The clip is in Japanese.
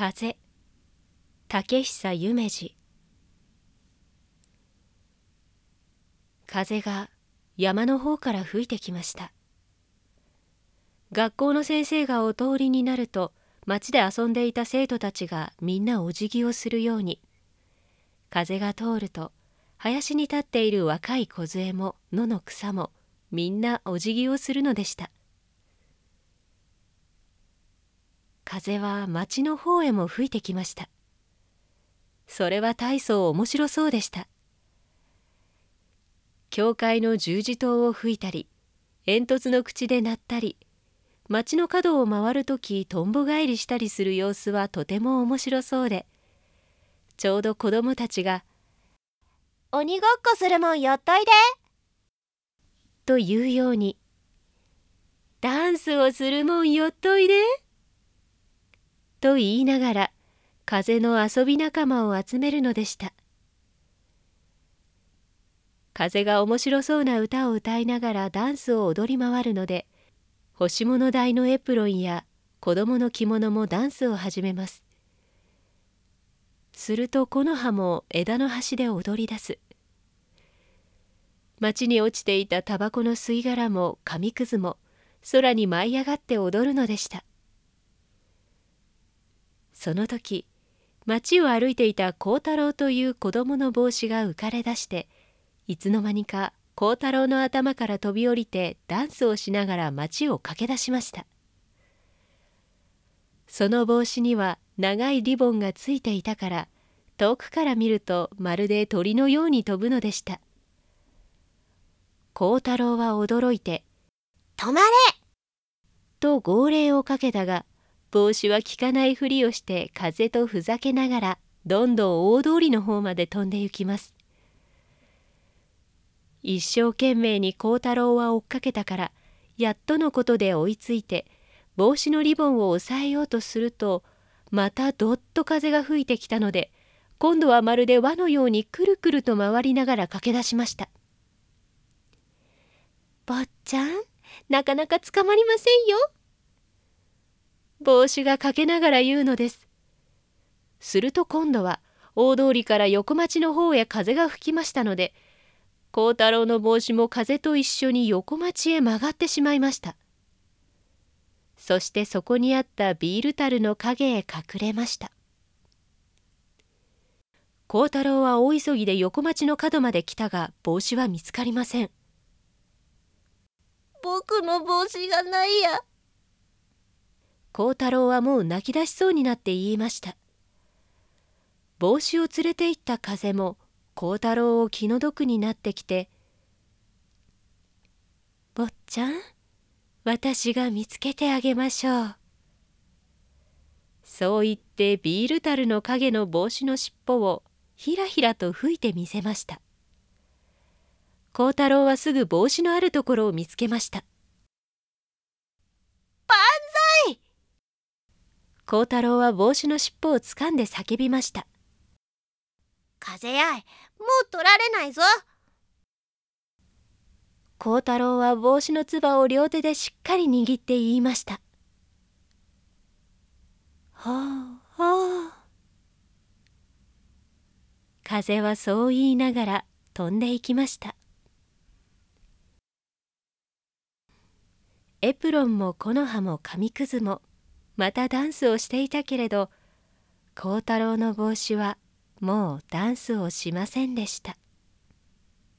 風。竹久夢二。風が山の方から吹いてきました。学校の先生がお通りになると町で遊んでいた生徒たちがみんなお辞儀をするように風が通ると林に立っている若い梢も野の草もみんなお辞儀をするのでした。風は町の方へも吹いてきました。それは大層面白そうでした。教会の十字塔を吹いたり煙突の口で鳴ったり町の角を回る時とんぼ返りしたりする様子はとても面白そうでちょうど子供たちが「鬼ごっこするもんやっといで」というように「ダンスをするもんよっといで」と言いながら風の遊び仲間を集めるのでした。風が面白そうな歌を歌いながらダンスを踊り回るので干し物台のエプロンや子供の着物もダンスを始めます。すると木の葉も枝の端で踊り出す。町に落ちていたタバコの吸い殻も紙くずも空に舞い上がって踊るのでした。その時町を歩いていた幸太郎という子供の帽子が浮かれ出していつの間にか幸太郎の頭から飛び降りてダンスをしながら町を駆け出しましたその帽子には長いリボンがついていたから遠くから見るとまるで鳥のように飛ぶのでした幸太郎は驚いて「止まれ!」と号令をかけたが帽子は効かないふりをして風とふざけながらどんどん大通りの方まで飛んで行きます。一生懸命に幸太郎は追っかけたからやっとのことで追いついて帽子のリボンを押さえようとするとまたどっと風が吹いてきたので今度はまるで輪のようにくるくると回りながら駆け出しました「坊ちゃんなかなか捕まりませんよ」帽子がかけながら言うのです。すると今度は大通りから横町の方へ風が吹きましたので幸太郎の帽子も風と一緒に横町へ曲がってしまいました。そしてそこにあったビール樽の影へ隠れました。幸太郎は大急ぎで横町の角まで来たが帽子は見つかりません。僕の帽子がないや。幸太郎はもう泣き出しそうになって言いました。帽子を連れて行った風も幸太郎を気の毒になってきて「坊ちゃん私が見つけてあげましょう」そう言ってビール樽の影の帽子の尻尾をひらひらと吹いてみせました。幸太郎はすぐ帽子のあるところを見つけました。幸太郎は帽子の尻尾をつかんで叫びました。風やいもう取られないぞ。幸太郎は帽子のつばを両手でしっかり握って言いました「ほうほう」風はそう言いながら飛んでいきました。エプロンも木の葉も紙くずもまたダンスをしていたけれど幸太郎の帽子はもうダンスをしませんでした。